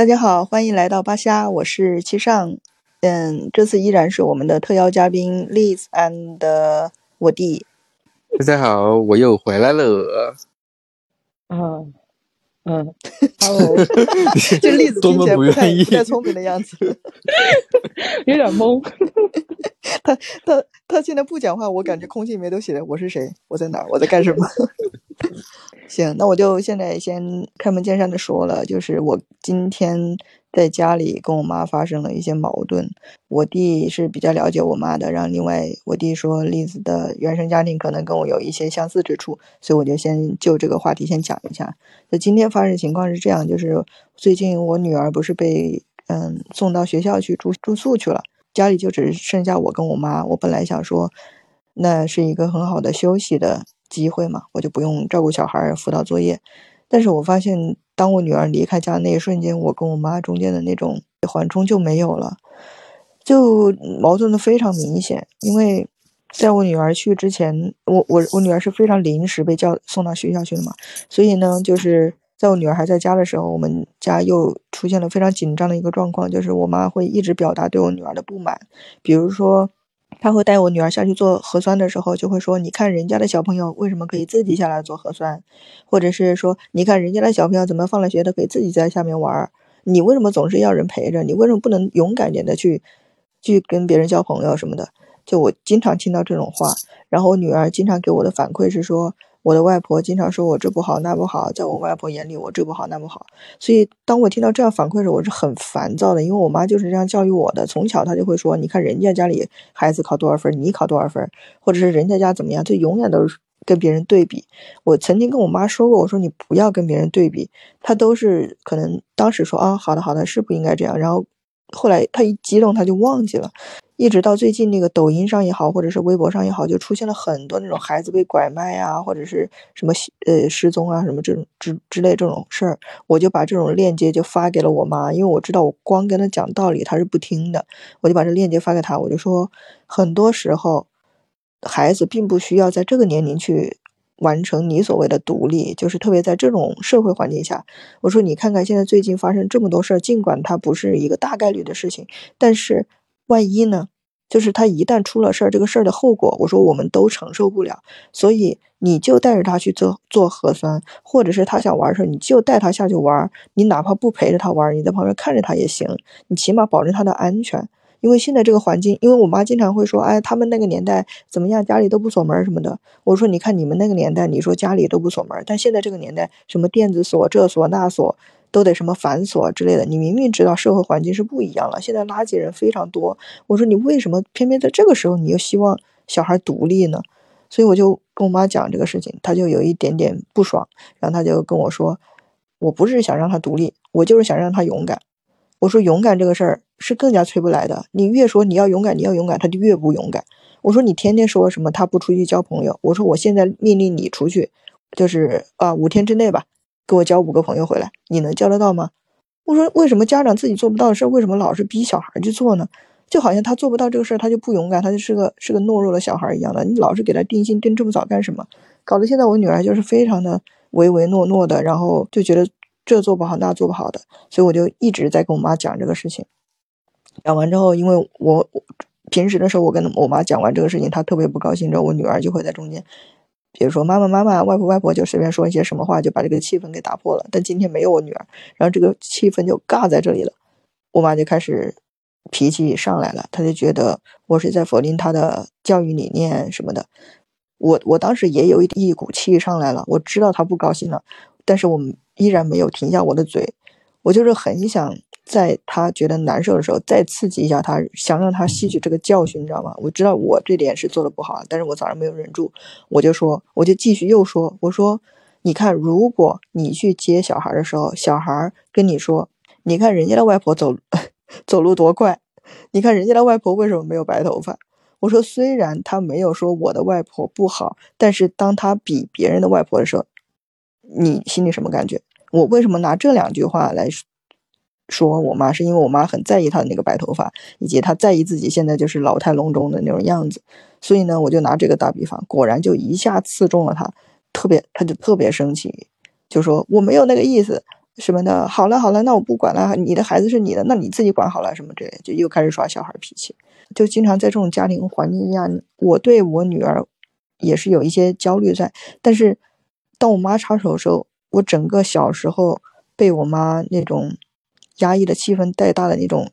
大家好，欢迎来到巴虾，我是七上。嗯，这次依然是我们的特邀嘉宾 Liz and 我弟。大家好，我又回来了。嗯嗯，Hello，这例子听起来不太不，太聪明的样子，有点懵。他他他现在不讲话，我感觉空气里面都写着我是谁，我在哪，我在干什么。行，那我就现在先开门见山的说了，就是我今天在家里跟我妈发生了一些矛盾。我弟是比较了解我妈的，然后另外我弟说栗子的原生家庭可能跟我有一些相似之处，所以我就先就这个话题先讲一下。就今天发生情况是这样，就是最近我女儿不是被嗯送到学校去住住宿去了，家里就只剩下我跟我妈。我本来想说，那是一个很好的休息的。机会嘛，我就不用照顾小孩、辅导作业。但是我发现，当我女儿离开家那一瞬间，我跟我妈中间的那种缓冲就没有了，就矛盾的非常明显。因为在我女儿去之前，我我我女儿是非常临时被叫送到学校去的嘛，所以呢，就是在我女儿还在家的时候，我们家又出现了非常紧张的一个状况，就是我妈会一直表达对我女儿的不满，比如说。他会带我女儿下去做核酸的时候，就会说：“你看人家的小朋友为什么可以自己下来做核酸？或者是说，你看人家的小朋友怎么放了学都可以自己在下面玩？你为什么总是要人陪着？你为什么不能勇敢点的去，去跟别人交朋友什么的？”就我经常听到这种话，然后我女儿经常给我的反馈是说。我的外婆经常说我这不好那不好，在我外婆眼里我这不好那不好，所以当我听到这样反馈的时候，我是很烦躁的，因为我妈就是这样教育我的，从小她就会说，你看人家家里孩子考多少分，你考多少分，或者是人家家怎么样，就永远都是跟别人对比。我曾经跟我妈说过，我说你不要跟别人对比，她都是可能当时说啊，好的好的，是不应该这样，然后后来他一激动，他就忘记了。一直到最近，那个抖音上也好，或者是微博上也好，就出现了很多那种孩子被拐卖啊，或者是什么呃失踪啊，什么这种之之类这种事儿，我就把这种链接就发给了我妈，因为我知道我光跟她讲道理她是不听的，我就把这链接发给她，我就说，很多时候孩子并不需要在这个年龄去完成你所谓的独立，就是特别在这种社会环境下，我说你看看现在最近发生这么多事儿，尽管它不是一个大概率的事情，但是。万一呢？就是他一旦出了事儿，这个事儿的后果，我说我们都承受不了。所以你就带着他去做做核酸，或者是他想玩儿时候，你就带他下去玩。你哪怕不陪着他玩，你在旁边看着他也行。你起码保证他的安全。因为现在这个环境，因为我妈经常会说，哎，他们那个年代怎么样，家里都不锁门什么的。我说，你看你们那个年代，你说家里都不锁门，但现在这个年代，什么电子锁、这锁那锁。都得什么反锁之类的，你明明知道社会环境是不一样了，现在垃圾人非常多。我说你为什么偏偏在这个时候你又希望小孩独立呢？所以我就跟我妈讲这个事情，她就有一点点不爽，然后她就跟我说，我不是想让他独立，我就是想让他勇敢。我说勇敢这个事儿是更加催不来的，你越说你要勇敢，你要勇敢，他就越不勇敢。我说你天天说什么他不出去交朋友，我说我现在命令你出去，就是啊五天之内吧。给我交五个朋友回来，你能交得到吗？我说为什么家长自己做不到的事，为什么老是逼小孩去做呢？就好像他做不到这个事儿，他就不勇敢，他就是个是个懦弱的小孩一样的。你老是给他定性定这么早干什么？搞得现在我女儿就是非常的唯唯诺诺的，然后就觉得这做不好那做不好的，所以我就一直在跟我妈讲这个事情。讲完之后，因为我平时的时候我跟我妈讲完这个事情，她特别不高兴，之后我女儿就会在中间。比如说妈妈妈妈外婆外婆就随便说一些什么话，就把这个气氛给打破了。但今天没有我女儿，然后这个气氛就尬在这里了。我妈就开始脾气上来了，她就觉得我是在否定她的教育理念什么的。我我当时也有一股气上来了，我知道她不高兴了，但是我依然没有停下我的嘴，我就是很想。在他觉得难受的时候，再刺激一下他，想让他吸取这个教训，你知道吗？我知道我这点是做的不好，但是我早上没有忍住，我就说，我就继续又说，我说，你看，如果你去接小孩的时候，小孩跟你说，你看人家的外婆走 走路多快，你看人家的外婆为什么没有白头发？我说，虽然他没有说我的外婆不好，但是当他比别人的外婆的时候，你心里什么感觉？我为什么拿这两句话来？说我妈是因为我妈很在意她的那个白头发，以及她在意自己现在就是老态龙钟的那种样子，所以呢，我就拿这个打比方，果然就一下刺中了她，特别，她就特别生气，就说我没有那个意思，什么的。好了好了，那我不管了，你的孩子是你的，那你自己管好了什么之类，就又开始耍小孩脾气。就经常在这种家庭环境下，我对我女儿也是有一些焦虑在。但是当我妈插手的时候，我整个小时候被我妈那种压抑的气氛带大的那种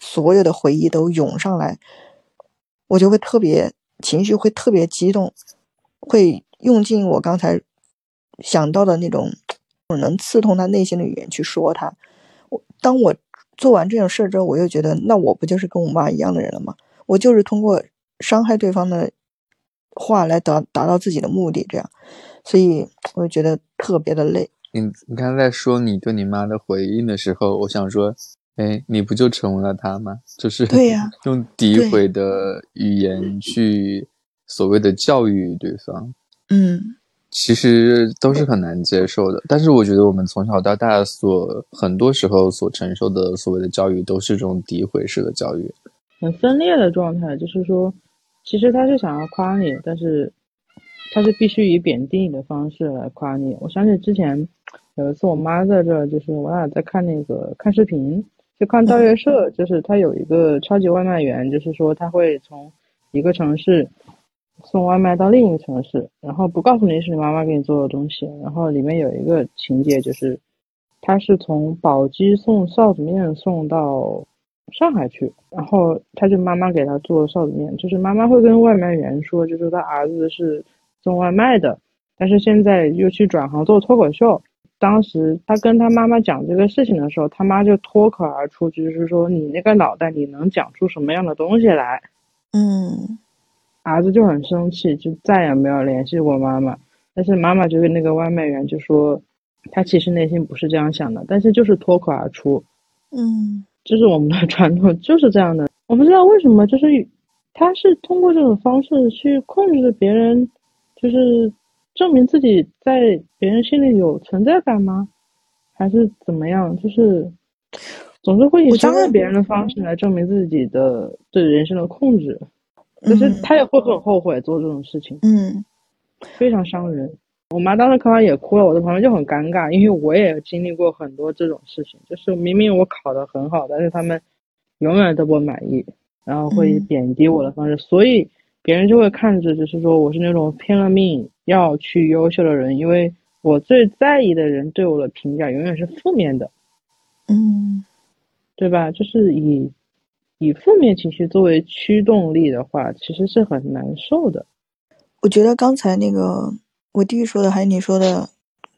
所有的回忆都涌上来，我就会特别情绪会特别激动，会用尽我刚才想到的那种能刺痛他内心的语言去说他。我当我做完这种事之后，我又觉得那我不就是跟我妈一样的人了吗？我就是通过伤害对方的话来达达到自己的目的，这样，所以我就觉得特别的累。你你刚才在说你对你妈的回应的时候，我想说，哎，你不就成为了她吗？就是 对呀用诋毁的语言去所谓的教育对方，嗯其实都是很难接受的。但是我觉得我们从小到大所很多时候所承受的所谓的教育，都是这种诋毁式的教育。很分裂的状态，就是说，其实他是想要夸你，但是他是必须以贬低你的方式来夸你。我想起之前有一次我妈在这儿，就是我俩在看那个看视频，就看大月社，就是他有一个超级外卖员，就是说他会从一个城市送外卖到另一个城市，然后不告诉你是你妈妈给你做的东西，然后里面有一个情节就是他是从宝鸡送臊子面送到上海去，然后他就妈妈给他做臊子面，就是妈妈会跟外卖员说，就是他儿子是送外卖的，但是现在又去转行做脱口秀。当时他跟他妈妈讲这个事情的时候，他妈就脱口而出，就是说你那个脑袋你能讲出什么样的东西来？嗯儿子就很生气，就再也没有联系过妈妈。但是妈妈就跟那个外卖员就说，他其实内心不是这样想的，但是就是脱口而出。嗯这是我们的传统，就是这样的。我不知道为什么，就是他是通过这种方式去控制别人，就是证明自己在别人心里有存在感吗？还是怎么样？就是总是会以伤害别人的方式来证明自己的对人生的控制。可是嗯他也会很后悔做这种事情，嗯非常伤人。我妈当时看完也哭了，我在旁边就很尴尬，因为我也经历过很多这种事情，就是明明我考得很好，但是他们永远都不满意，然后会贬低我的方式，所以别人就会看着就是说我是那种拼了命要去优秀的人，因为我最在意的人对我的评价永远是负面的，嗯对吧？就是以以负面情绪作为驱动力的话，其实是很难受的。我觉得刚才那个我弟弟说的，还有你说的，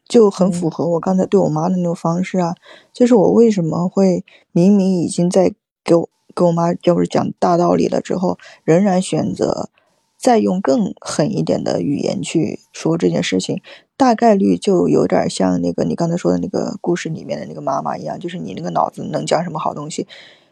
就很符合我刚才对我妈的那种方式啊。就是我为什么会明明已经在给我给我妈就是讲大道理了之后，仍然选择再用更狠一点的语言去说这件事情，大概率就有点像那个你刚才说的那个故事里面的那个妈妈一样，就是你那个脑子能讲什么好东西，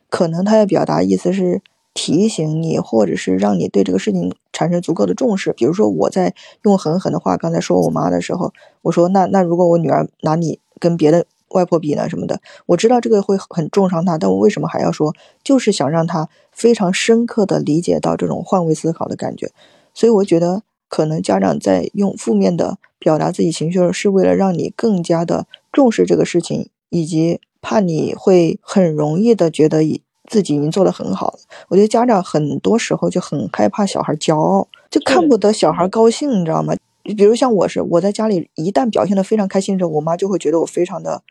可能他要表达意思是提醒你，或者是让你对这个事情产生足够的重视。比如说我在用狠狠的话刚才说我妈的时候，我说那那如果我女儿拿你跟别的外婆比呢什么的，我知道这个会很重伤他，但我为什么还要说？就是想让他非常深刻的理解到这种换位思考的感觉。所以我觉得可能家长在用负面的表达自己情绪是为了让你更加的重视这个事情，以及怕你会很容易的觉得以自己已经做得很好了。我觉得家长很多时候就很害怕小孩骄傲，就看不得小孩高兴，你知道吗？比如像我是我在家里一旦表现得非常开心的时候，我妈就会觉得我非常的、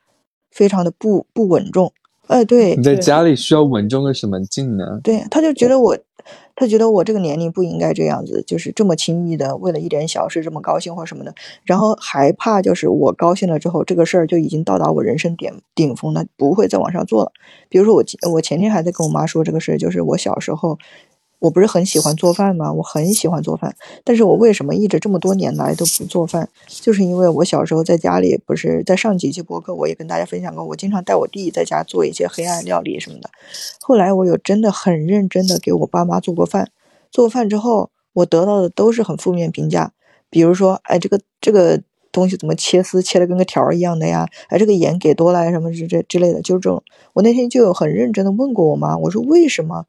非常的不不稳重。哎，对你在家里需要稳重个什么劲呢？对，他就觉得我，他觉得我这个年龄不应该这样子，就是这么轻易的为了一点小事这么高兴或什么的，然后还怕就是我高兴了之后，这个事儿就已经到达我人生顶顶峰了，不会再往上做了。比如说我前我前天还在跟我妈说这个事儿，就是我小时候。我不是很喜欢做饭吗？我很喜欢做饭，但是我为什么一直这么多年来都不做饭？就是因为我小时候在家里，不是在上几期播客我也跟大家分享过，我经常带我弟在家做一些黑暗料理什么的。后来我有真的很认真的给我爸妈做过饭，做饭之后我得到的都是很负面评价，比如说，哎，这个这个东西怎么切丝切的跟个条儿一样的呀？哎，这个盐给多了呀，什么之这之类的，就是这种。我那天就有很认真的问过我妈，我说为什么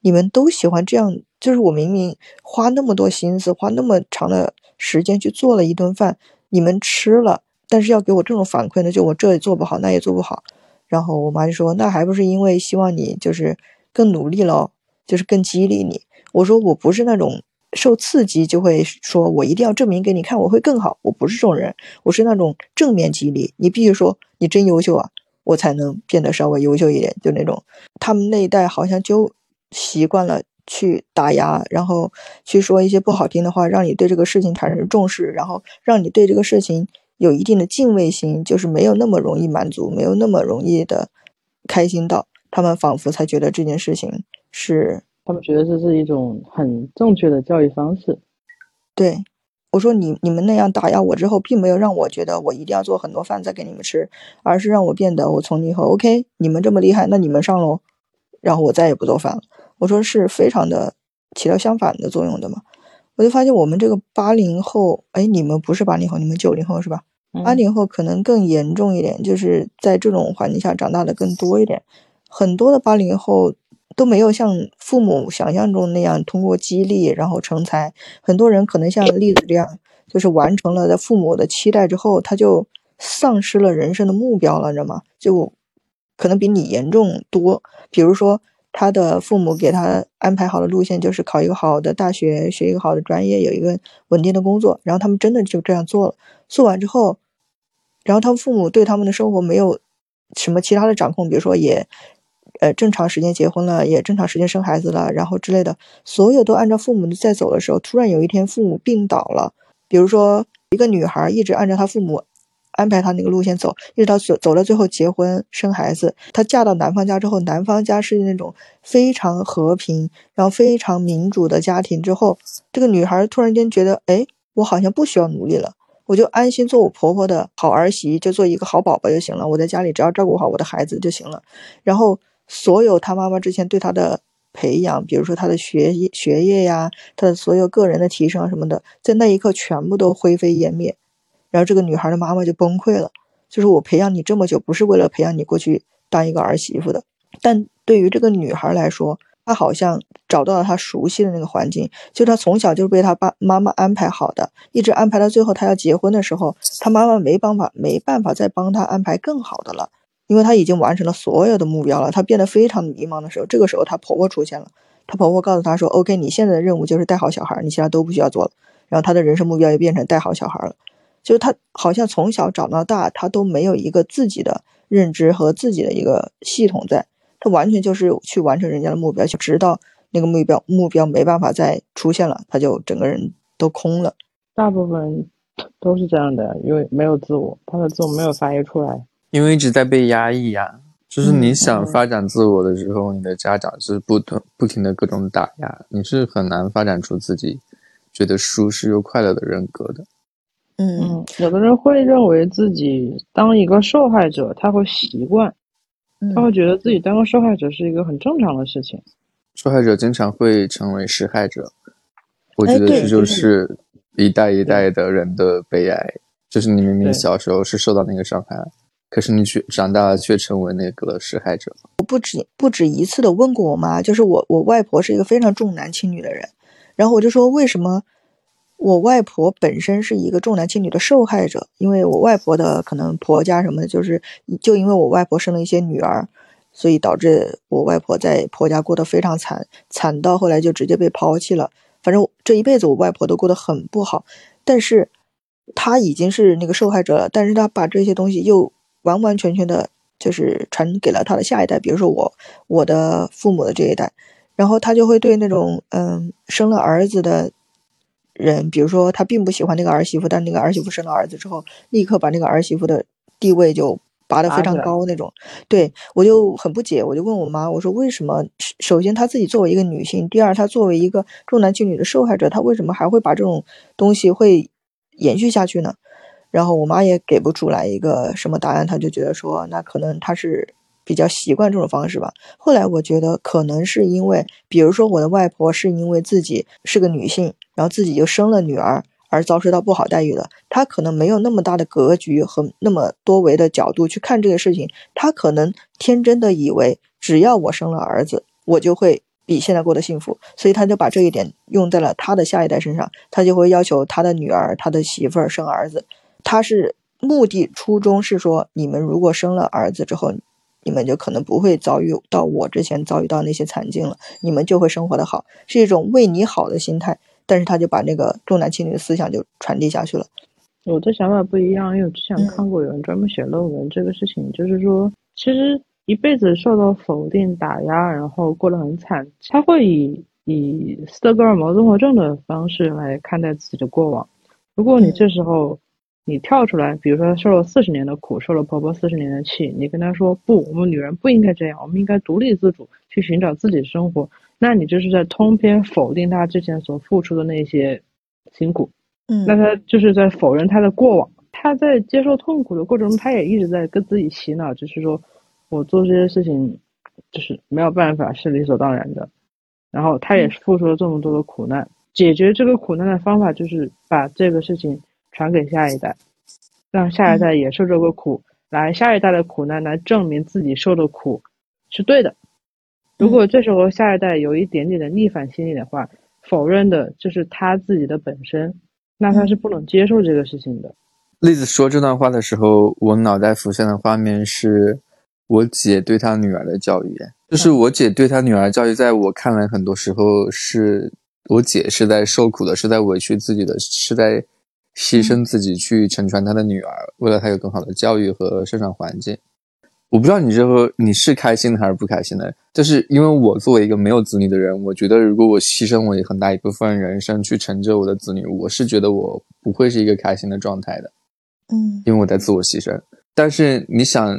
你们都喜欢这样？就是我明明花那么多心思，花那么长的时间去做了一顿饭，你们吃了，但是要给我这种反馈呢，就我这也做不好，那也做不好。然后我妈就说，那还不是因为希望你就是更努力喽，就是更激励你。我说我不是那种受刺激就会说我一定要证明给你看我会更好，我不是这种人，我是那种正面激励，你必须说你真优秀啊，我才能变得稍微优秀一点，就那种。他们那一代好像就习惯了去打压，然后去说一些不好听的话，让你对这个事情产生重视，然后让你对这个事情有一定的敬畏心，就是没有那么容易满足，没有那么容易的开心到，他们仿佛才觉得这件事情是。他们觉得这是一种很正确的教育方式。对，我说你你们那样打压我之后，并没有让我觉得我一定要做很多饭再给你们吃，而是让我变得我从今以后 OK，你们这么厉害，那你们上喽，然后我再也不做饭了。我说是非常的起到相反的作用的嘛。我就发现我们这个八零后，哎，你们不是八零后，你们九零后是吧？八零后可能更严重一点，就是在这种环境下长大的更多一点，很多的八零后。都没有像父母想象中那样通过激励然后成才。很多人可能像栗子这样，就是完成了在父母的期待之后，他就丧失了人生的目标了，你知道吗？就可能比你严重多。比如说，他的父母给他安排好的路线就是考一个好的大学，学一个好的专业，有一个稳定的工作，然后他们真的就这样做了。做完之后，然后他们父母对他们的生活没有什么其他的掌控，比如说也。呃，正常时间结婚了，也正常时间生孩子了，然后之类的，所有都按照父母在走的时候，突然有一天父母病倒了。比如说，一个女孩一直按照她父母安排她那个路线走，一直到走走到最后结婚生孩子。她嫁到男方家之后，男方家是那种非常和平，然后非常民主的家庭。之后，这个女孩突然间觉得，哎，我好像不需要努力了，我就安心做我婆婆的好儿媳，就做一个好宝宝就行了。我在家里只要照顾好我的孩子就行了。然后。所有他妈妈之前对他的培养，比如说他的学业、学业呀，他的所有个人的提升什么的，在那一刻全部都灰飞烟灭。然后这个女孩的妈妈就崩溃了，就是我培养你这么久，不是为了培养你过去当一个儿媳妇的。但对于这个女孩来说，她好像找到了她熟悉的那个环境，就她从小就是被她爸妈妈安排好的，一直安排到最后她要结婚的时候，她妈妈没办法，没办法再帮她安排更好的了。因为她已经完成了所有的目标了，她变得非常迷茫的时候，这个时候她婆婆出现了。她婆婆告诉她说：“OK，你现在的任务就是带好小孩，你其他都不需要做了。”然后她的人生目标也变成带好小孩了。就是他好像从小长到大，他都没有一个自己的认知和自己的一个系统在，他完全就是去完成人家的目标，就直到那个目标目标没办法再出现了，他就整个人都空了。大部分都是这样的，因为没有自我，他的自我没有发育出来。因为一直在被压抑呀，就是你想发展自我的时候，你的家长是不断不停的各种打压，你是很难发展出自己觉得舒适又快乐的人格的。嗯，有的人会认为自己当一个受害者，他会习惯，他会觉得自己当个受害者是一个很正常的事情。受害者经常会成为施害者，我觉得这就是一代一代的人的悲哀，就是你明明小时候是受到那个伤害。可是你却长大了，却成为那个施害者。我不止不止一次的问过我妈，就是我我外婆是一个非常重男轻女的人，然后我就说为什么我外婆本身是一个重男轻女的受害者？因为我外婆的可能婆家什么的，就是就因为我外婆生了一些女儿，所以导致我外婆在婆家过得非常惨，惨到后来就直接被抛弃了。反正这一辈子我外婆都过得很不好，但是她已经是那个受害者了，但是她把这些东西又。完完全全的，就是传给了他的下一代，比如说我，我的父母的这一代，然后他就会对那种嗯生了儿子的人，比如说他并不喜欢那个儿媳妇，但那个儿媳妇生了儿子之后，立刻把那个儿媳妇的地位就拔得非常高那种。对我就很不解，我就问我妈，我说为什么？首先她自己作为一个女性，第二她作为一个重男轻女的受害者，她为什么还会把这种东西会延续下去呢？然后我妈也给不出来一个什么答案，她就觉得说，那可能她是比较习惯这种方式吧。后来我觉得可能是因为，比如说我的外婆是因为自己是个女性，然后自己就生了女儿而遭受到不好待遇的，她可能没有那么大的格局和那么多维的角度去看这个事情，她可能天真的以为只要我生了儿子，我就会比现在过得幸福，所以她就把这一点用在了她的下一代身上，她就会要求她的女儿、她的媳妇儿生儿子。他是目的初衷是说，你们如果生了儿子之后，你们就可能不会遭遇到我之前遭遇到那些惨境了，你们就会生活的好，是一种为你好的心态。但是他就把那个重男轻女的思想就传递下去了。我的想法不一样，因为我之前看过有人专门写论文这个事情，就是说，其实一辈子受到否定、打压，然后过得很惨，他会以以斯德哥尔摩综合症的方式来看待自己的过往。如果你这时候你跳出来，比如说受了四十年的苦，受了婆婆四十年的气，你跟她说不，我们女人不应该这样，我们应该独立自主去寻找自己的生活，那你就是在通篇否定她之前所付出的那些辛苦。嗯。那她就是在否认她的过往，她在接受痛苦的过程中，她也一直在跟自己洗脑，就是说我做这些事情就是没有办法是理所当然的，然后她也付出了这么多的苦难，解决这个苦难的方法就是把这个事情传给下一代，让下一代也受这个苦，来下一代的苦难来证明自己受的苦是对的。如果这时候下一代有一点点的逆反心理的话，否认的就是他自己的本身。那他是不能接受这个事情的。栗子说这段话的时候，我脑袋浮现的画面是我姐对她女儿的教育，就是我姐对她女儿教育，在我看来，很多时候是我姐是在受苦的，是在委屈自己的，是在牺牲自己去成全他的女儿，为了他有更好的教育和生长环境。我不知道你这个你是开心的还是不开心的，就是因为我作为一个没有子女的人，我觉得如果我牺牲我很大一部分人生去成就我的子女，我是觉得我不会是一个开心的状态的，嗯，因为我在自我牺牲。但是你想，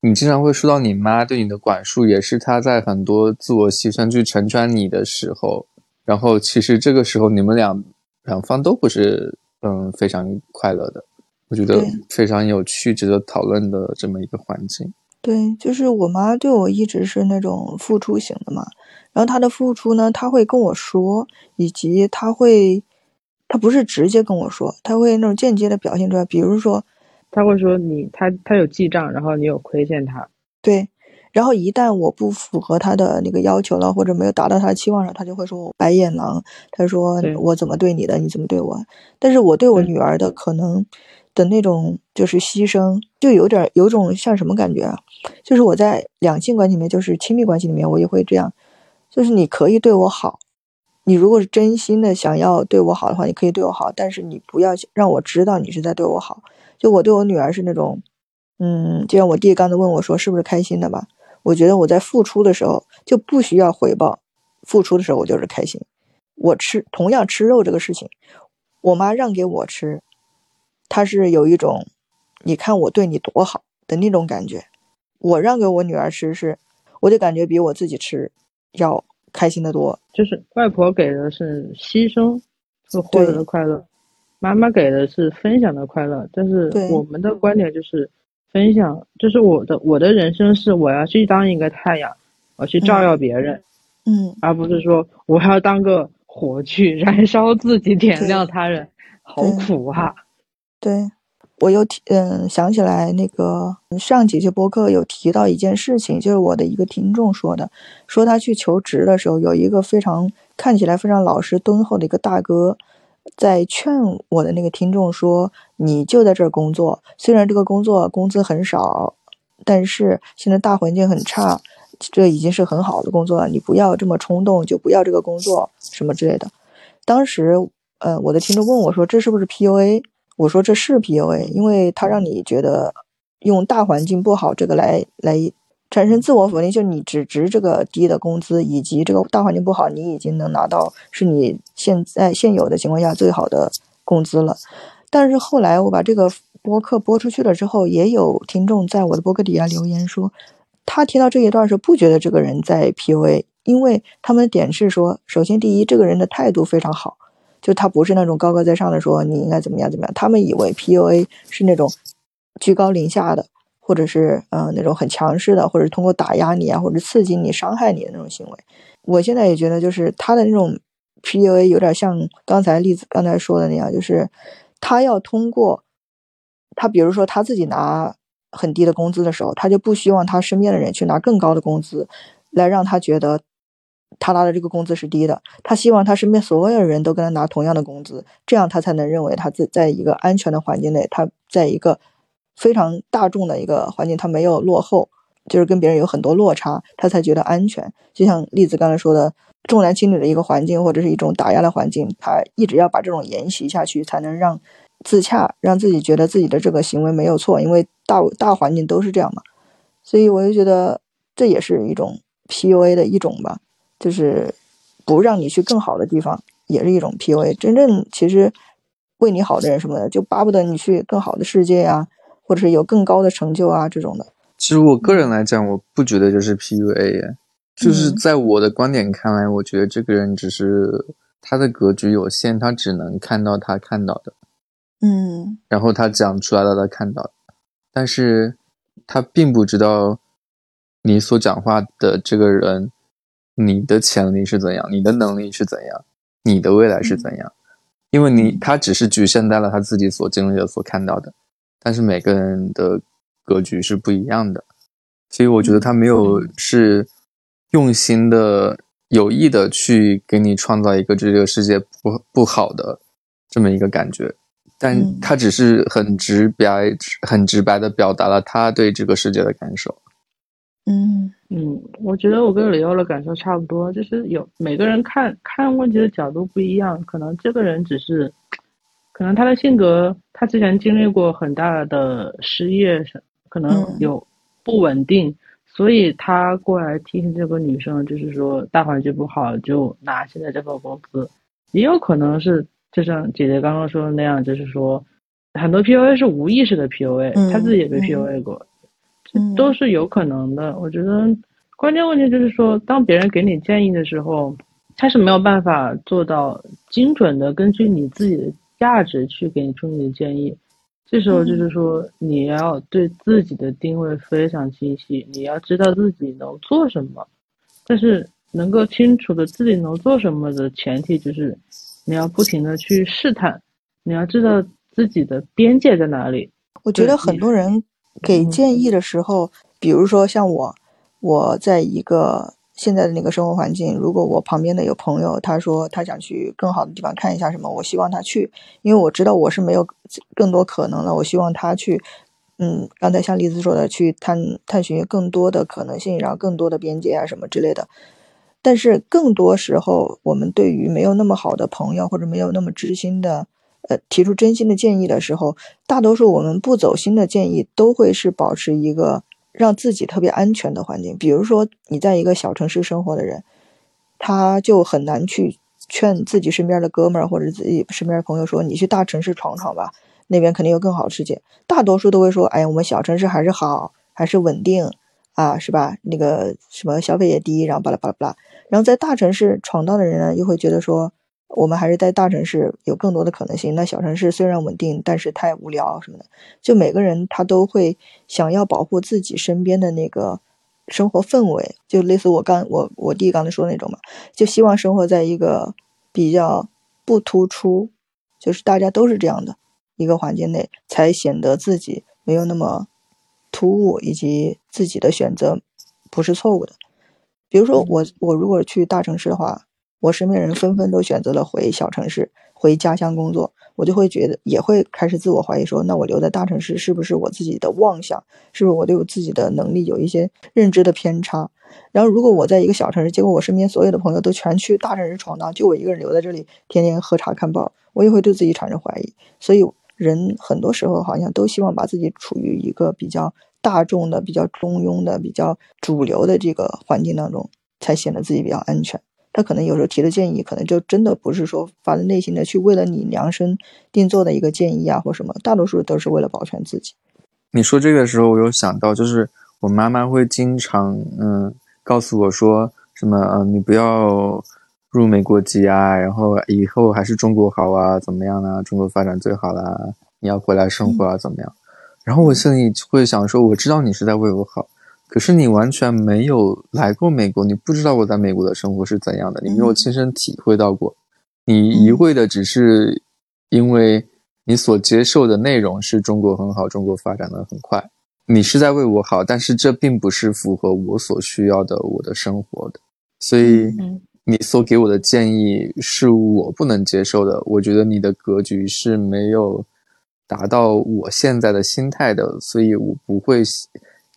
你经常会说到你妈对你的管束，也是她在很多自我牺牲去成全你的时候，然后其实这个时候你们两两方都不是嗯非常快乐的。我觉得非常有趣、值得讨论的这么一个环境。对，就是我妈对我一直是那种付出型的嘛。然后她的付出呢，她会跟我说，以及她会，她不是直接跟我说，她会那种间接的表现出来。比如说，她会说你，她她有记账，然后你有亏欠她。对。然后一旦我不符合他的那个要求了，或者没有达到他的期望上，他就会说我白眼狼。他说我怎么对你的，你怎么对我？但是我对我女儿的可能。的那种就是牺牲，就有点有种像什么感觉啊？就是我在两性关系里面，就是亲密关系里面，我也会这样。就是你可以对我好，你如果是真心的想要对我好的话，你可以对我好，但是你不要让我知道你是在对我好。就我对我女儿是那种，嗯，就像我弟刚才问我说是不是开心的吧？我觉得我在付出的时候就不需要回报，付出的时候我就是开心。我吃同样吃肉这个事情，我妈让给我吃。她是有一种，你看我对你多好的那种感觉，我让给我女儿吃是，我就感觉比我自己吃要开心的多。就是外婆给的是牺牲是获得的快乐，妈妈给的是分享的快乐。但是我们的观点就是分享，就是我的我的人生是我要去当一个太阳，我去照耀别人，嗯，而不是说我要当个火炬 燃烧自己，点亮他人，好苦啊。对，我又提嗯想起来那个上几期播客有提到一件事情，就是我的一个听众说的，说他去求职的时候，有一个非常看起来非常老实敦厚的一个大哥，在劝我的那个听众说：“你就在这儿工作，虽然这个工作工资很少，但是现在大环境很差，这已经是很好的工作了，你不要这么冲动，就不要这个工作什么之类的。”当时，呃，我的听众问我说：“这是不是 PUA？” 我说这是 PUA，因为他让你觉得用大环境不好这个来来产生自我否定，就你只值这个低的工资，以及这个大环境不好，你已经能拿到是你现在现有的情况下最好的工资了。但是后来我把这个播客播出去了之后，也有听众在我的播客底下留言说，他听到这一段时候不觉得这个人在 PUA，因为他们的点是说，首先第一，这个人的态度非常好。就他不是那种高高在上的说你应该怎么样怎么样，他们以为 PUA 是那种居高临下的，或者是嗯那种很强势的，或者通过打压你啊，或者刺激你、伤害你的那种行为。我现在也觉得，就是他的那种 PUA 有点像刚才例子刚才说的那样，就是他要通过他，比如说他自己拿很低的工资的时候，他就不希望他身边的人去拿更高的工资，来让他觉得他拿的这个工资是低的，他希望他身边所有人都跟他拿同样的工资，这样他才能认为他自在一个安全的环境内，他在一个非常大众的一个环境，他没有落后，就是跟别人有很多落差，他才觉得安全。就像例子刚才说的，重男轻女的一个环境，或者是一种打压的环境，他一直要把这种沿袭下去，才能让自洽，让自己觉得自己的这个行为没有错，因为大大环境都是这样嘛。所以我就觉得这也是一种 PUA 的一种吧。就是不让你去更好的地方，也是一种 PUA。真正其实为你好的人什么的，就巴不得你去更好的世界呀，或者是有更高的成就啊这种的。其实我个人来讲，我不觉得就是 PUA，就是在我的观点看来，我觉得这个人只是他的格局有限，他只能看到他看到的，嗯，然后他讲出来了他看到的，但是他并不知道你所讲话的这个人。你的潜力是怎样？你的能力是怎样？你的未来是怎样？因为你他只是局限在了他自己所经历的、所看到的，但是每个人的格局是不一样的，所以我觉得他没有是用心的、有意的去给你创造一个这个世界不不好的这么一个感觉，但他只是很直白、很直白的表达了他对这个世界的感受。嗯。嗯，我觉得我跟李欧的感受差不多，就是有每个人看看问题的角度不一样，可能这个人只是，可能他的性格，他之前经历过很大的失业，可能有不稳定，所以他过来提醒这个女生，就是说大环境不好就拿现在这份工资，也有可能是就像姐姐刚刚说的那样，就是说很多 PUA 是无意识的 PUA，他自己也被 PUA 过。都是有可能的。我觉得关键问题就是说，当别人给你建议的时候，他是没有办法做到精准的根据你自己的价值去给你出你的建议。这时候就是说，你要对自己的定位非常清晰，你要知道自己能做什么。但是能够清楚的自己能做什么的前提就是，你要不停的去试探，你要知道自己的边界在哪里。我觉得很多人。给建议的时候，比如说像我，我在一个现在的那个生活环境，如果我旁边的有朋友，他说他想去更好的地方看一下什么，我希望他去，因为我知道我是没有更多可能了，我希望他去，嗯，刚才像丽子说的，去探探寻更多的可能性，然后更多的边界啊什么之类的。但是更多时候，我们对于没有那么好的朋友或者没有那么知心的。呃，提出真心的建议的时候，大多数我们不走心的建议都会是保持一个让自己特别安全的环境。比如说，你在一个小城市生活的人，他就很难去劝自己身边的哥们儿或者自己身边的朋友说：“你去大城市闯闯吧，那边肯定有更好的世界。”大多数都会说：“哎呀，我们小城市还是好，还是稳定啊，是吧？那个什么消费也低，然后巴拉巴拉巴拉。”然后在大城市闯荡的人呢，又会觉得说。我们还是在大城市有更多的可能性。那小城市虽然稳定，但是太无聊什么的。就每个人他都会想要保护自己身边的那个生活氛围，就类似我刚我我弟刚才说的那种嘛，就希望生活在一个比较不突出，就是大家都是这样的一个环境内，才显得自己没有那么突兀，以及自己的选择不是错误的。比如说我我如果去大城市的话。我身边人纷纷都选择了回小城市，回家乡工作，我就会觉得也会开始自我怀疑，说那我留在大城市是不是我自己的妄想？是不是我对我自己的能力有一些认知的偏差？然后如果我在一个小城市，结果我身边所有的朋友都全去大城市闯荡，就我一个人留在这里，天天喝茶看报，我也会对自己产生怀疑。所以人很多时候好像都希望把自己处于一个比较大众的、比较中庸的、比较主流的这个环境当中，才显得自己比较安全。他可能有时候提的建议，可能就真的不是说发自内心的去为了你量身定做的一个建议啊，或什么，大多数都是为了保全自己。你说这个时候，我有想到，就是我妈妈会经常嗯告诉我说什么嗯，你不要入美国籍啊，然后以后还是中国好啊，怎么样啊？中国发展最好啦，你要回来生活啊，怎么样？然后我心里会想说，我知道你是在为我好。可是你完全没有来过美国，你不知道我在美国的生活是怎样的，你没有亲身体会到过，你一味的只是因为你所接受的内容是中国很好，中国发展的很快，你是在为我好，但是这并不是符合我所需要的我的生活的，所以你所给我的建议是我不能接受的。我觉得你的格局是没有达到我现在的心态的，所以我不会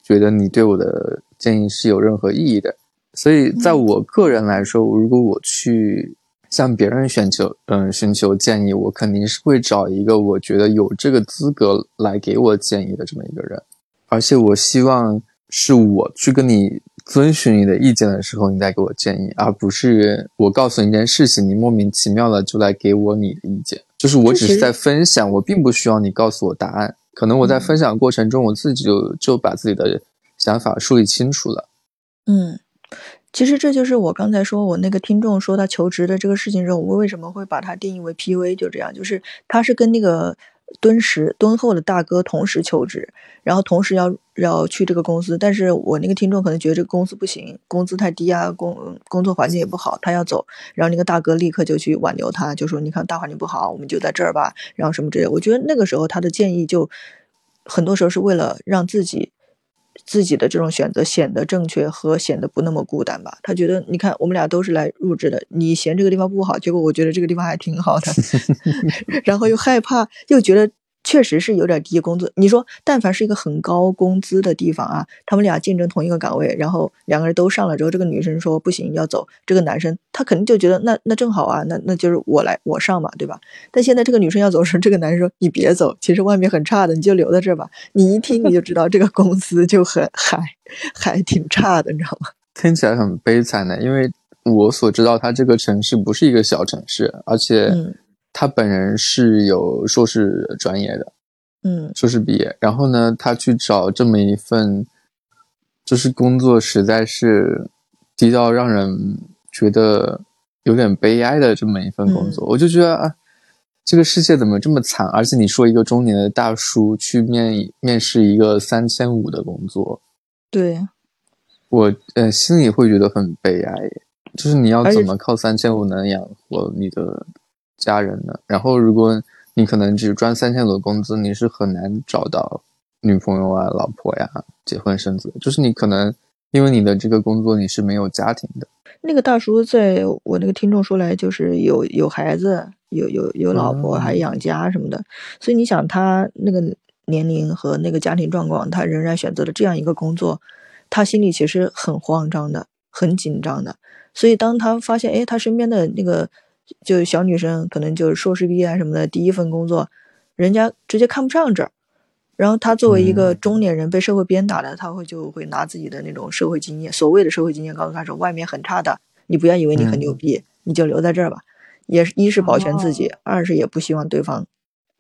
觉得你对我的建议是有任何意义的。所以在我个人来说，如果我去向别人寻求嗯寻求建议，我肯定是会找一个我觉得有这个资格来给我建议的这么一个人，而且我希望是我去跟你。遵循你的意见的时候，你再给我建议，而不是我告诉你一件事情，你莫名其妙的就来给我你的意见。就是我只是在分享，我并不需要你告诉我答案。可能我在分享过程中，我自己就就把自己的想法梳理清楚了。嗯，其实这就是我刚才说我那个听众说他求职的这个事情时候，我为什么会把它定义为 PUA？就这样，就是他是跟那个。敦实敦厚的大哥同时求职，然后同时要要去这个公司，但是我那个听众可能觉得这个公司不行，工资太低啊，工工作环境也不好，他要走，然后那个大哥立刻就去挽留他，就说你看大环境不好，我们就在这儿吧，然后什么之类。我觉得那个时候他的建议就很多时候是为了让自己。自己的这种选择显得正确和显得不那么孤单吧？他觉得，你看，我们俩都是来入职的，你嫌这个地方不好，结果我觉得这个地方还挺好的，然后又害怕，又觉得。确实是有点低工资。你说，但凡是一个很高工资的地方啊，他们俩竞争同一个岗位，然后两个人都上了之后，这个女生说不行要走，这个男生他肯定就觉得那那正好啊，那那就是我来我上嘛，对吧？但现在这个女生要走时，这个男生说你别走，其实外面很差的，你就留在这儿吧。你一听你就知道这个工资就很还还挺差的，你知道吗？听起来很悲惨的，因为我所知道，它这个城市不是一个小城市，而且。他本人是有硕士专业的，嗯，硕士毕业。然后呢，他去找这么一份，就是工作，实在是低到让人觉得有点悲哀的这么一份工作。我就觉得啊，这个世界怎么这么惨？而且你说一个中年的大叔去面面试一个三千五的工作，对，我呃心里会觉得很悲哀。就是你要怎么靠三千五能养活你的？家人呢？然后，如果你可能只赚三千多工资，你是很难找到女朋友啊、老婆呀、结婚生子。就是你可能因为你的这个工作，你是没有家庭的。那个大叔在我那个听众说来，就是有有孩子、有有有老婆，还养家什么的。所以你想，他那个年龄和那个家庭状况，他仍然选择了这样一个工作，他心里其实很慌张的、很紧张的。所以当他发现，哎，他身边的那个。就小女生可能就是硕士毕业啊什么的，第一份工作，人家直接看不上这儿。然后他作为一个中年人被社会鞭打的，他会就会拿自己的那种社会经验，所谓的社会经验告诉他说，外面很差的，你不要以为你很牛逼，你就留在这儿吧。也是一是保全自己，二是也不希望对方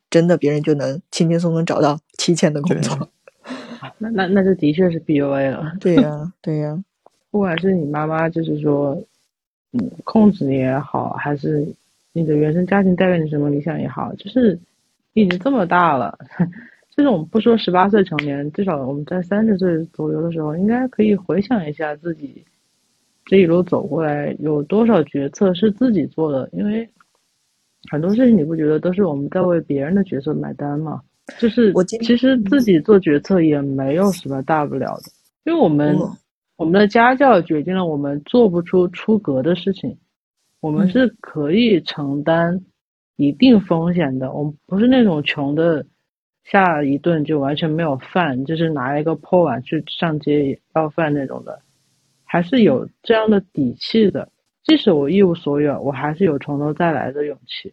真的别人就能轻轻松松找到提前的工作。那那那这的确是 B U A 了。对呀，对呀。不管是你妈妈，就是说。嗯，控制你也好，还是你的原生家庭带给你什么理想也好，就是已经这么大了，这种不说十八岁成年，至少我们在三十岁左右的时候，应该可以回想一下自己这一路走过来有多少决策是自己做的，因为很多事情你不觉得都是我们在为别人的角色买单吗？就是我其实自己做决策也没有什么大不了的，因为我们。我们的家教决定了我们做不出出格的事情，我们是可以承担一定风险的。我们不是那种穷的，下一顿就完全没有饭，就是拿一个破碗去上街要饭那种的，还是有这样的底气的。即使我一无所有，我还是有从头再来的勇气。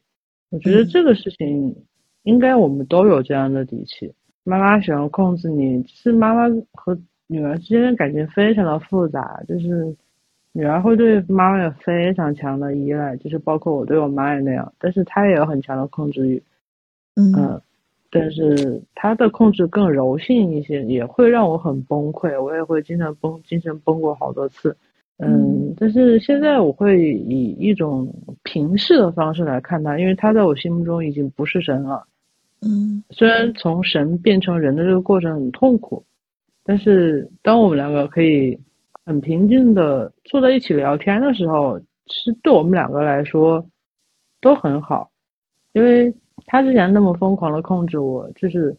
我觉得这个事情应该我们都有这样的底气。妈妈喜欢控制你，是妈妈和。女儿之间的感情非常的复杂，就是女儿会对妈妈有非常强的依赖，就是包括我对我妈也那样，但是她也有很强的控制欲，嗯，但是她的控制更柔性一些，也会让我很崩溃，我也会经常崩，精神崩过好多次，嗯，但是现在我会以一种平视的方式来看她，因为她在我心目中已经不是神了，嗯，虽然从神变成人的这个过程很痛苦。但是，当我们两个可以很平静的坐在一起聊天的时候，其实对我们两个来说都很好。因为他之前那么疯狂的控制我，就是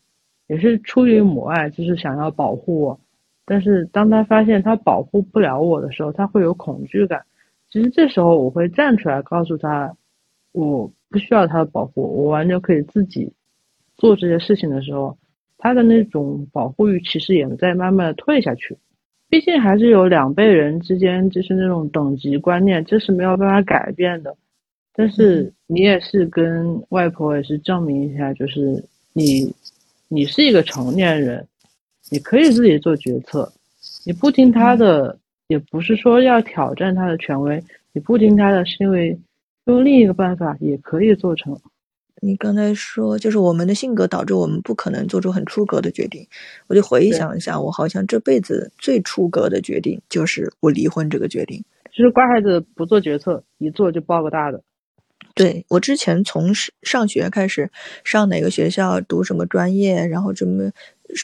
也是出于母爱，就是想要保护我。但是当他发现他保护不了我的时候，他会有恐惧感。其实这时候我会站出来告诉他，我不需要他的保护，我完全可以自己做这些事情的时候，他的那种保护欲其实也在慢慢的退下去。毕竟还是有两辈人之间就是那种等级观念，这是没有办法改变的。但是你也是跟外婆也是证明一下，就是你，你是一个成年人，你可以自己做决策，你不听他的，也不是说要挑战他的权威，你不听他的是因为用另一个办法也可以做成。你刚才说就是我们的性格导致我们不可能做出很出格的决定，我就回想一下，我好像这辈子最出格的决定就是我离婚这个决定，其实乖孩子不做决策，一做就爆个大的。对我之前从上学开始，上哪个学校读什么专业，然后怎么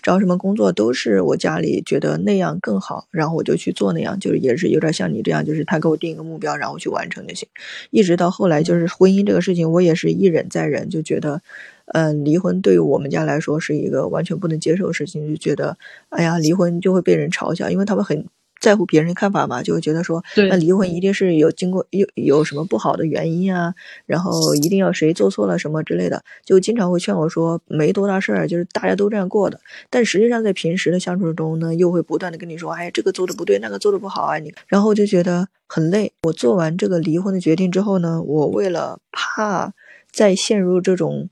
找什么工作，都是我家里觉得那样更好，然后我就去做那样，就是也是有点像你这样，就是他给我定一个目标，然后去完成就行。一直到后来，就是婚姻这个事情，我也是一忍再忍，就觉得，嗯，离婚对于我们家来说是一个完全不能接受的事情，就觉得，哎呀，离婚就会被人嘲笑，因为他们很。在乎别人看法嘛，就会觉得说，那离婚一定是有经过有有什么不好的原因啊，然后一定要谁做错了什么之类的，就经常会劝我说没多大事儿，就是大家都这样过的。但实际上在平时的相处中呢，又会不断的跟你说，哎，这个做的不对，那个做的不好啊，你，然后就觉得很累。我做完这个离婚的决定之后呢，我为了怕再陷入这种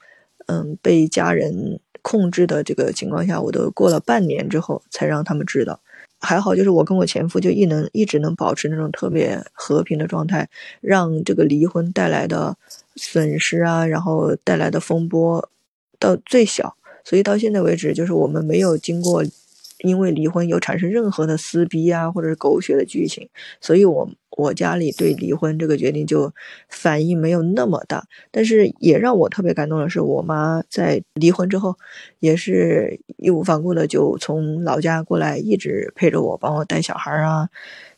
嗯被家人控制的这个情况下，我都过了半年之后才让他们知道。还好，就是我跟我前夫就一能一直能保持那种特别和平的状态，让这个离婚带来的损失啊，然后带来的风波到最小。所以到现在为止，就是我们没有经过。因为离婚有产生任何的撕逼啊，或者是狗血的剧情，所以我我家里对离婚这个决定就反应没有那么大。但是也让我特别感动的是，我妈在离婚之后，也是义无反顾的就从老家过来，一直陪着我，帮我带小孩啊，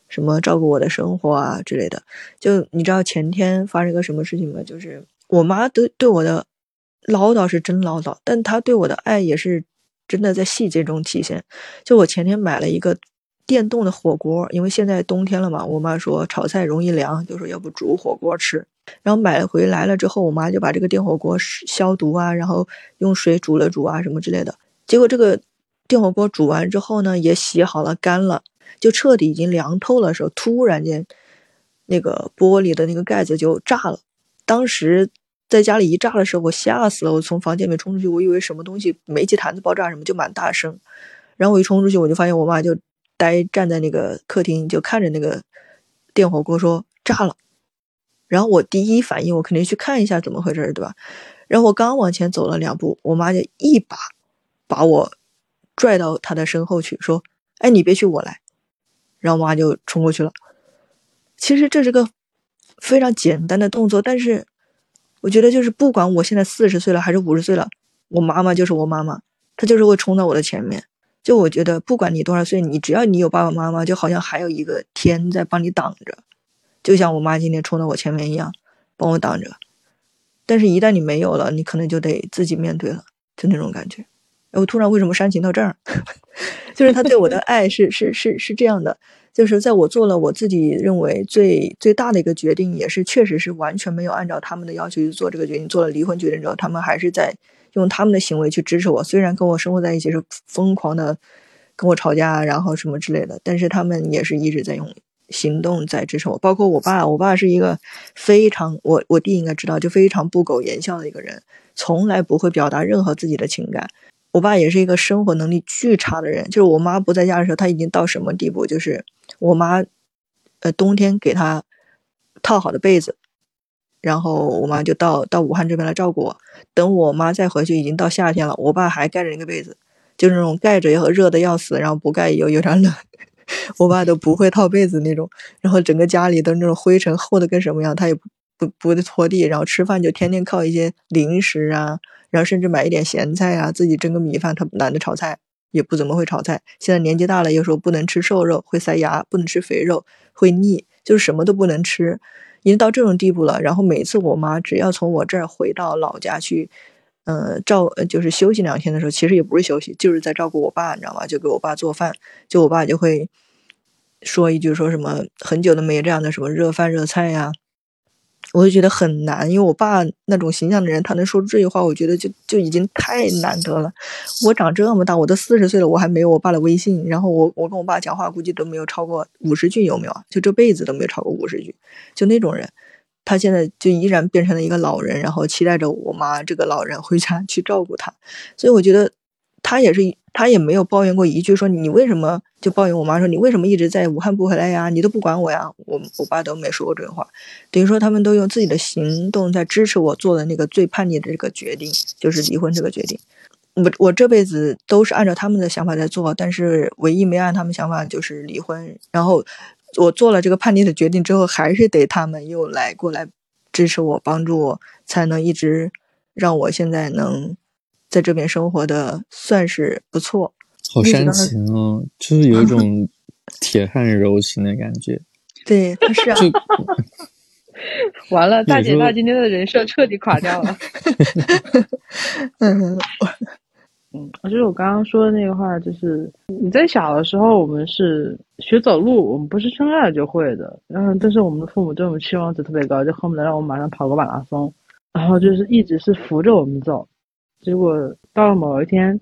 什么照顾我的生活啊之类的。就你知道前天发生个什么事情吗？就是我妈对对我的唠叨是真唠叨，但她对我的爱也是。真的在细节中体现。就我前天买了一个电动的火锅，因为现在冬天了嘛，我妈说炒菜容易凉，就说要不煮火锅吃。然后买回来了之后，我妈就把这个电火锅消毒啊，然后用水煮了煮啊什么之类的。结果这个电火锅煮完之后呢，也洗好了干了，就彻底已经凉透了时候，突然间那个玻璃的那个盖子就炸了。当时。在家里一炸的时候，我吓死了。我从房间里面冲出去，我以为什么东西煤气坛子爆炸什么，就蛮大声。然后我一冲出去，我就发现我妈就呆站在那个客厅，就看着那个电火锅说炸了。然后我第一反应，我肯定去看一下怎么回事，对吧？然后我刚往前走了两步，我妈就一把把我拽到她的身后去，说：“哎，你别去，我来。”然后我妈就冲过去了。其实这是个非常简单的动作，但是。我觉得就是不管我现在四十岁了还是五十岁了，我妈妈就是我妈妈，她就是会冲到我的前面。就我觉得不管你多少岁，你只要你有爸爸妈妈，就好像还有一个天在帮你挡着，就像我妈今天冲到我前面一样，帮我挡着。但是，一旦你没有了，你可能就得自己面对了，就那种感觉。我突然为什么煽情到这儿？就是他对我的爱是是是是这样的。就是在我做了我自己认为最最大的一个决定，也是确实是完全没有按照他们的要求去做这个决定，做了离婚决定之后，他们还是在用他们的行为去支持我。虽然跟我生活在一起是疯狂的跟我吵架，然后什么之类的，但是他们也是一直在用行动在支持我。包括我爸，我爸是一个非常我我弟应该知道，就非常不苟言笑的一个人，从来不会表达任何自己的情感。我爸也是一个生活能力巨差的人，就是我妈不在家的时候，他已经到什么地步？就是我妈，呃，冬天给他套好的被子，然后我妈就到到武汉这边来照顾我。等我妈再回去，已经到夏天了，我爸还盖着那个被子，就那种盖着要热的要死，然后不盖又有点冷，我爸都不会套被子那种。然后整个家里都那种灰尘厚的跟什么样，他也不不不会拖地，然后吃饭就天天靠一些零食啊。然后甚至买一点咸菜啊，自己蒸个米饭，他懒得炒菜，也不怎么会炒菜。现在年纪大了，又说不能吃瘦肉，会塞牙；不能吃肥肉，会腻，就是什么都不能吃，已经到这种地步了。然后每次我妈只要从我这儿回到老家去，嗯，照就是休息两天的时候，其实也不是休息，就是在照顾我爸，你知道吧？就给我爸做饭，就我爸就会说一句说什么很久都没这样的什么热饭热菜呀。我就觉得很难，因为我爸那种形象的人，他能说出这句话，我觉得就就已经太难得了。我长这么大，我都四十岁了，我还没有我爸的微信。然后我我跟我爸讲话，估计都没有超过五十句，有没有？就这辈子都没有超过五十句，就那种人，他现在就依然变成了一个老人，然后期待着我妈这个老人回家去照顾他。所以我觉得他也是。他也没有抱怨过一句，说你为什么就抱怨我妈说你为什么一直在武汉不回来呀？你都不管我呀？我我爸都没说过这话，等于说他们都用自己的行动在支持我做的那个最叛逆的这个决定，就是离婚这个决定。我我这辈子都是按照他们的想法在做，但是唯一没按他们想法就是离婚。然后我做了这个叛逆的决定之后，还是得他们又来过来支持我、帮助我，才能一直让我现在能。在这边生活的算是不错，好煽情哦，就是有一种 铁汉柔情的感觉。对，是啊。完了，大姐大今天的人设彻底垮掉了。嗯嗯，就是我刚刚说的那个话，就是你在小的时候，我们是学走路，我们不是生下来就会的。然后，但是我们的父母对我们期望值特别高，就恨不得让我们马上跑个马拉松，然后就是一直是扶着我们走。结果到了某一天，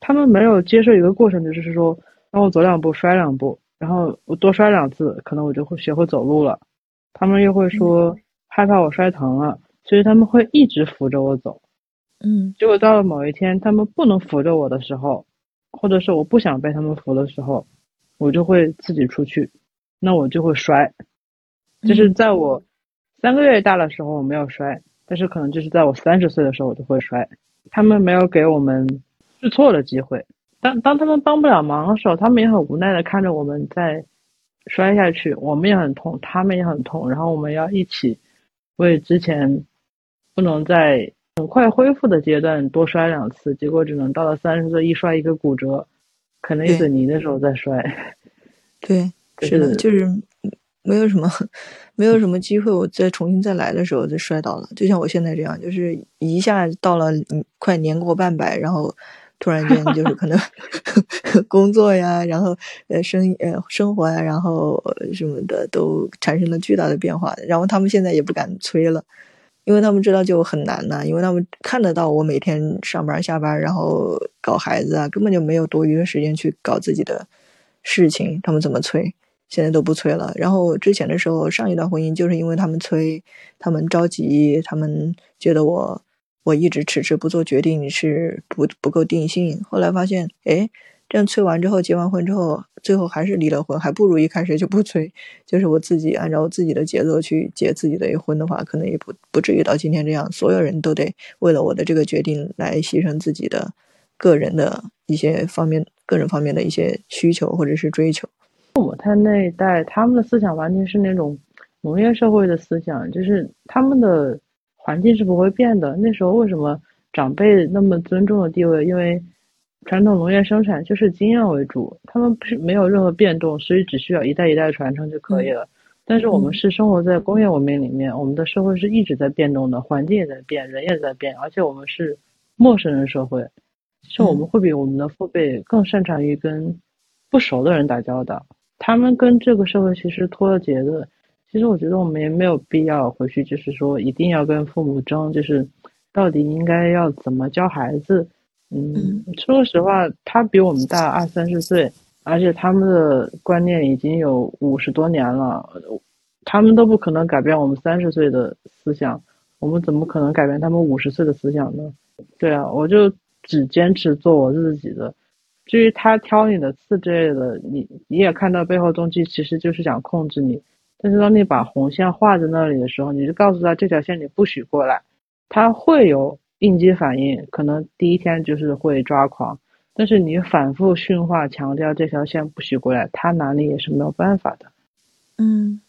他们没有接受一个过程，就是说让我走两步摔两步，然后我多摔两次，可能我就会学会走路了。他们又会说害怕我摔疼了，所以他们会一直扶着我走。嗯，结果到了某一天，他们不能扶着我的时候，或者是我不想被他们扶的时候，我就会自己出去，那我就会摔。就是在我三个月大的时候我没有摔，但是可能就是在我三十岁的时候我就会摔。他们没有给我们试错的机会。当当他们帮不了忙的时候，他们也很无奈的看着我们在摔下去，我们也很痛，他们也很痛。然后我们要一起为之前不能在很快恢复的阶段多摔两次，结果只能到了三十岁一摔一个骨折，可能一水泥的时候再摔。对，是的，就是。没有什么，没有什么机会，我再重新再来的时候就摔倒了。就像我现在这样，就是一下到了快年过半百，然后突然间就是可能 工作呀，然后呃生呃生活呀，然后什么的都产生了巨大的变化。然后他们现在也不敢催了，因为他们知道就很难呐，因为他们看得到我每天上班下班，然后搞孩子啊，根本就没有多余的时间去搞自己的事情。他们怎么催？现在都不催了。然后之前的时候，上一段婚姻就是因为他们催，他们着急，他们觉得我我一直迟迟不做决定是不不够定性。后来发现，哎，这样催完之后，结完婚之后，最后还是离了婚，还不如一开始就不催。就是我自己按照自己的节奏去结自己的婚的话，可能也不不至于到今天这样，所有人都得为了我的这个决定来牺牲自己的个人的一些方面、个人方面的一些需求或者是追求。父母他那一代，他们的思想完全是那种农业社会的思想，就是他们的环境是不会变的。那时候为什么长辈那么尊重的地位？因为传统农业生产就是经验为主，他们不是没有任何变动，所以只需要一代一代传承就可以了。但是我们是生活在工业文明里面，我们的社会是一直在变动的，环境也在变，人也在变，而且我们是陌生人社会，其实我们会比我们的父辈更擅长于跟不熟的人打交道。他们跟这个社会其实脱了节的，其实我觉得我们也没有必要回去，就是说一定要跟父母争，就是到底应该要怎么教孩子。嗯，说实话，他比我们大二三十岁，而且他们的观念已经有五十多年了，他们都不可能改变我们三十岁的思想，我们怎么可能改变他们五十岁的思想呢？对啊，我就只坚持做我自己的。至于他挑你的刺之类的，你你也看到背后动机其实就是想控制你。但是当你把红线画在那里的时候，你就告诉他这条线你不许过来，他会有应激反应，可能第一天就是会抓狂。但是你反复训话，强调这条线不许过来，他哪里也是没有办法的。嗯，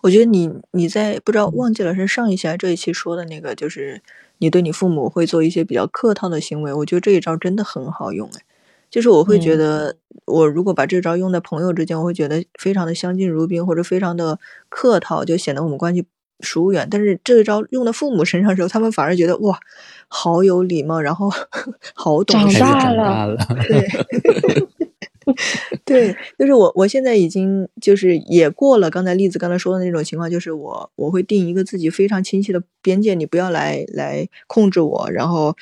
我觉得你你在不知道忘记了是上一期还是这一期说的那个，就是你对你父母会做一些比较客套的行为，我觉得这一招真的很好用哎。就是我会觉得，我如果把这招用在朋友之间，我会觉得非常的相敬如宾，或者非常的客套，就显得我们关系疏远。但是这招用在父母身上的时候，他们反而觉得哇，好有礼貌，然后 好懂事。长大了，对，对，就是我，我现在已经就是也过了刚才栗子刚才说的那种情况，就是我我会定一个自己非常清晰的边界，你不要来来控制我，然后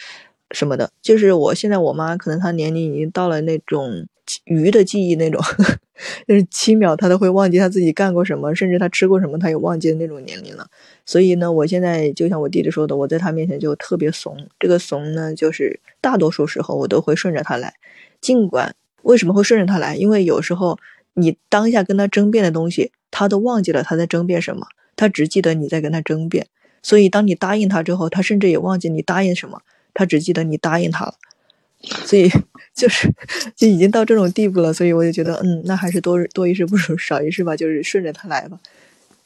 什么的。就是我现在我妈可能她年龄已经到了那种鱼的记忆那种，就是七秒她都会忘记她自己干过什么，甚至她吃过什么她也忘记的那种年龄了。所以呢，我现在就像我弟弟说的，我在他面前就特别怂。这个怂呢，就是大多数时候我都会顺着他来，尽管。为什么会顺着他来？因为有时候你当下跟他争辩的东西，他都忘记了他在争辩什么，他只记得你在跟他争辩。所以当你答应他之后，他甚至也忘记你答应什么，他只记得你答应他了。所以就是就已经到这种地步了。所以我就觉得，嗯，那还是多多一事不如少一事吧，就是顺着他来吧，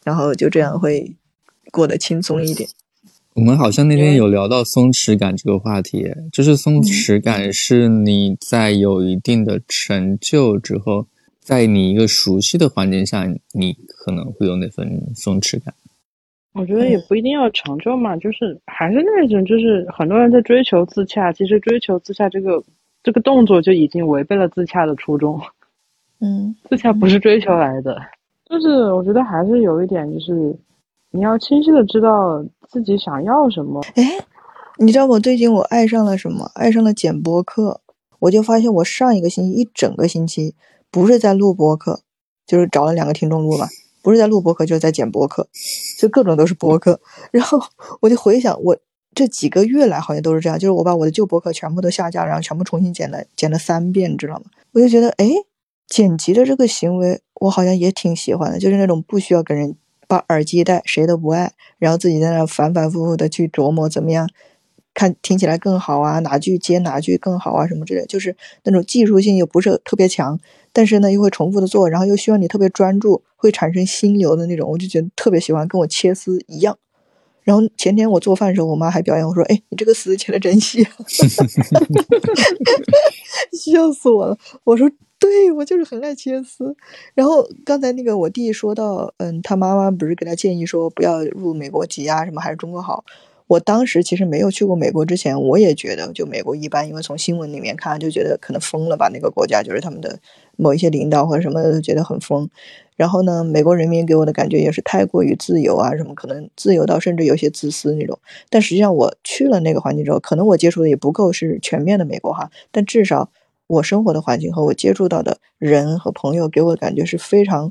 然后就这样会过得轻松一点。我们好像那天有聊到松弛感这个话题，就是松弛感是你在有一定的成就之后，在你一个熟悉的环境下，你可能会有那份松弛感。我觉得也不一定要成就嘛，就是还是那种，就是很多人在追求自洽，其实追求自洽这个这个动作就已经违背了自洽的初衷。嗯，自洽不是追求来的，就是我觉得还是有一点就是。你要清晰的知道自己想要什么。哎，你知道我最近我爱上了什么？爱上了剪播客。我就发现我上一个星期一整个星期不是在录播客，就是找了两个听众录嘛，不是在录播客，就是在剪播客，就各种都是播客。然后我就回想，我这几个月来好像都是这样，就是我把我的旧播客全部都下架，然后全部重新剪了，剪了三遍，你知道吗？我就觉得，哎，剪辑的这个行为我好像也挺喜欢的，就是那种不需要跟人。把耳机戴，谁都不爱，然后自己在那反反复复的去琢磨怎么样，看听起来更好啊，哪句接哪句更好啊，什么之类，就是那种技术性又不是特别强，但是呢又会重复的做，然后又需要你特别专注，会产生心流的那种，我就觉得特别喜欢，跟我切丝一样。然后前天我做饭的时候，我妈还表扬我说：“哎，你这个丝切的真细。”笑死我了，我说。对我就是很爱切丝，然后刚才那个我弟说到，嗯，他妈妈不是给他建议说不要入美国籍啊，什么还是中国好。我当时其实没有去过美国之前，我也觉得就美国一般，因为从新闻里面看就觉得可能疯了吧，那个国家就是他们的某一些领导或者什么的都觉得很疯。然后呢，美国人民给我的感觉也是太过于自由啊，什么可能自由到甚至有些自私那种。但实际上我去了那个环境之后，可能我接触的也不够是全面的美国哈，但至少。我生活的环境和我接触到的人和朋友给我的感觉是非常，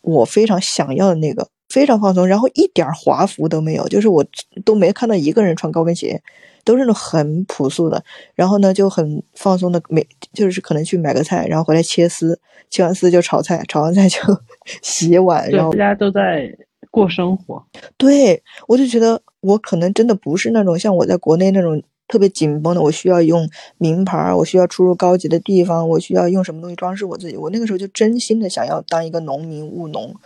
我非常想要的那个，非常放松，然后一点华服都没有，就是我都没看到一个人穿高跟鞋，都是那种很朴素的。然后呢，就很放松的，每就是可能去买个菜，然后回来切丝，切完丝就炒菜，炒完菜就 洗碗，然后大家都在过生活。对，我就觉得我可能真的不是那种像我在国内那种。特别紧绷的，我需要用名牌，我需要出入高级的地方，我需要用什么东西装饰我自己。我那个时候就真心的想要当一个农民务农，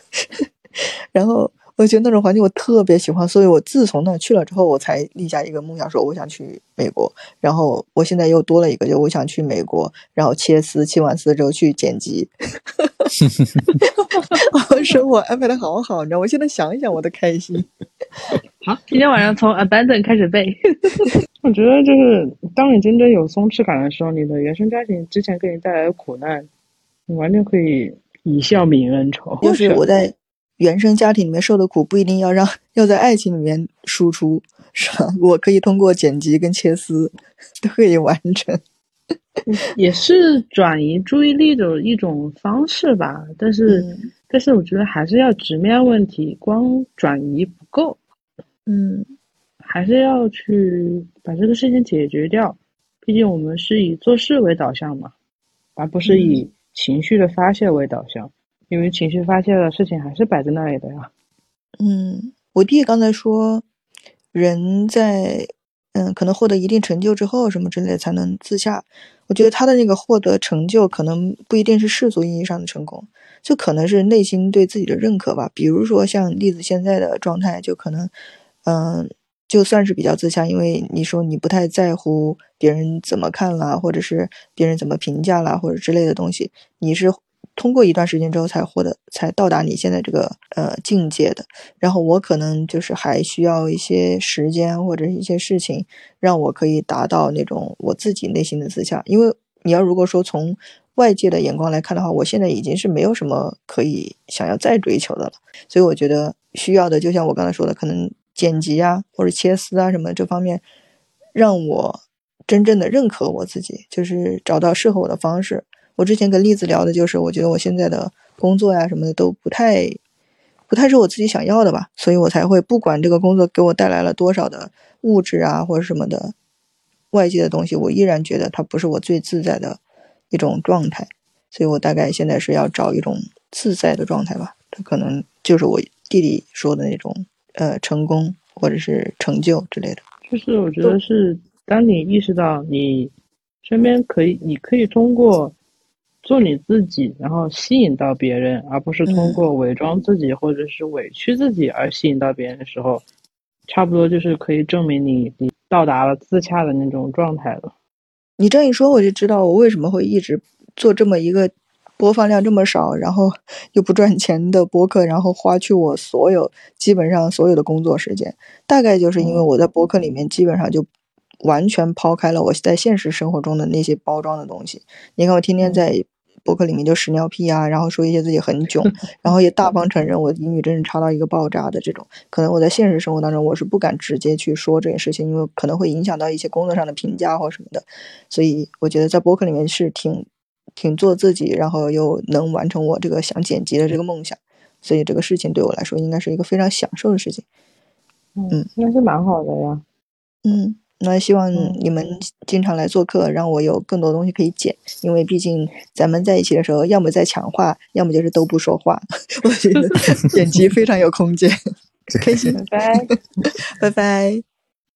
然后我觉得那种环境我特别喜欢，所以我自从那去了之后，我才立下一个梦想，说我想去美国。然后我现在又多了一个，就我想去美国，然后切丝，切完丝之后去剪辑。我生活安排的好好，你知道，我现在想一想我都开心。好，今天晚上从 abandon 开始背。我觉得就是，当你真正有松弛感的时候，你的原生家庭之前给你带来的苦难，你完全可以以笑泯恩仇。就是我在原生家庭里面受的苦，不一定要让要在爱情里面输出，是吧？我可以通过剪辑跟切丝都可以完成，也是转移注意力的一种方式吧。但是，但是我觉得还是要直面问题，光转移不够。嗯。还是要去把这个事情解决掉，毕竟我们是以做事为导向嘛，而不是以情绪的发泄为导向。因为情绪发泄的事情还是摆在那里的呀。嗯，我弟刚才说，人在嗯可能获得一定成就之后什么之类才能自洽。我觉得他的那个获得成就可能不一定是世俗意义上的成功，就可能是内心对自己的认可吧。比如说像栗子现在的状态，就可能嗯。就算是比较自洽，因为你说你不太在乎别人怎么看啦，或者是别人怎么评价啦，或者之类的东西，你是通过一段时间之后才获得，才到达你现在这个呃境界的。然后我可能就是还需要一些时间或者一些事情，让我可以达到那种我自己内心的自洽。因为你要如果说从外界的眼光来看的话，我现在已经是没有什么可以想要再追求的了。所以我觉得需要的，就像我刚才说的，可能剪辑啊或者切丝啊什么这方面，让我真正的认可我自己，就是找到适合我的方式。我之前跟栗子聊的就是，我觉得我现在的工作呀什么的都不太，不太是我自己想要的吧，所以我才会不管这个工作给我带来了多少的物质啊或者什么的外界的东西，我依然觉得它不是我最自在的。一种状态，所以我大概现在是要找一种自在的状态吧。它可能就是我弟弟说的那种，呃，成功或者是成就之类的。就是我觉得是，当你意识到你身边可以，你可以通过做你自己，然后吸引到别人，而不是通过伪装自己或者是委屈自己而吸引到别人的时候，差不多就是可以证明你你到达了自洽的那种状态了。你这一说，我就知道我为什么会一直做这么一个播放量这么少，然后又不赚钱的播客，然后花去我所有基本上所有的工作时间，大概就是因为我在播客里面基本上就完全抛开了我在现实生活中的那些包装的东西。你看，我天天在。博客里面就屎尿屁啊，然后说一些自己很囧，然后也大方承认我英语真是差到一个爆炸的这种。可能我在现实生活当中我是不敢直接去说这件事情，因为可能会影响到一些工作上的评价或什么的。所以我觉得在博客里面是挺挺做自己，然后又能完成我这个想剪辑的这个梦想。所以这个事情对我来说应该是一个非常享受的事情。嗯，那是蛮好的呀。嗯。那希望你们经常来做客，让我有更多东西可以剪。因为毕竟咱们在一起的时候，要么在抢话，要么就是都不说话。我觉得 剪辑非常有空间。开心，拜拜，拜拜。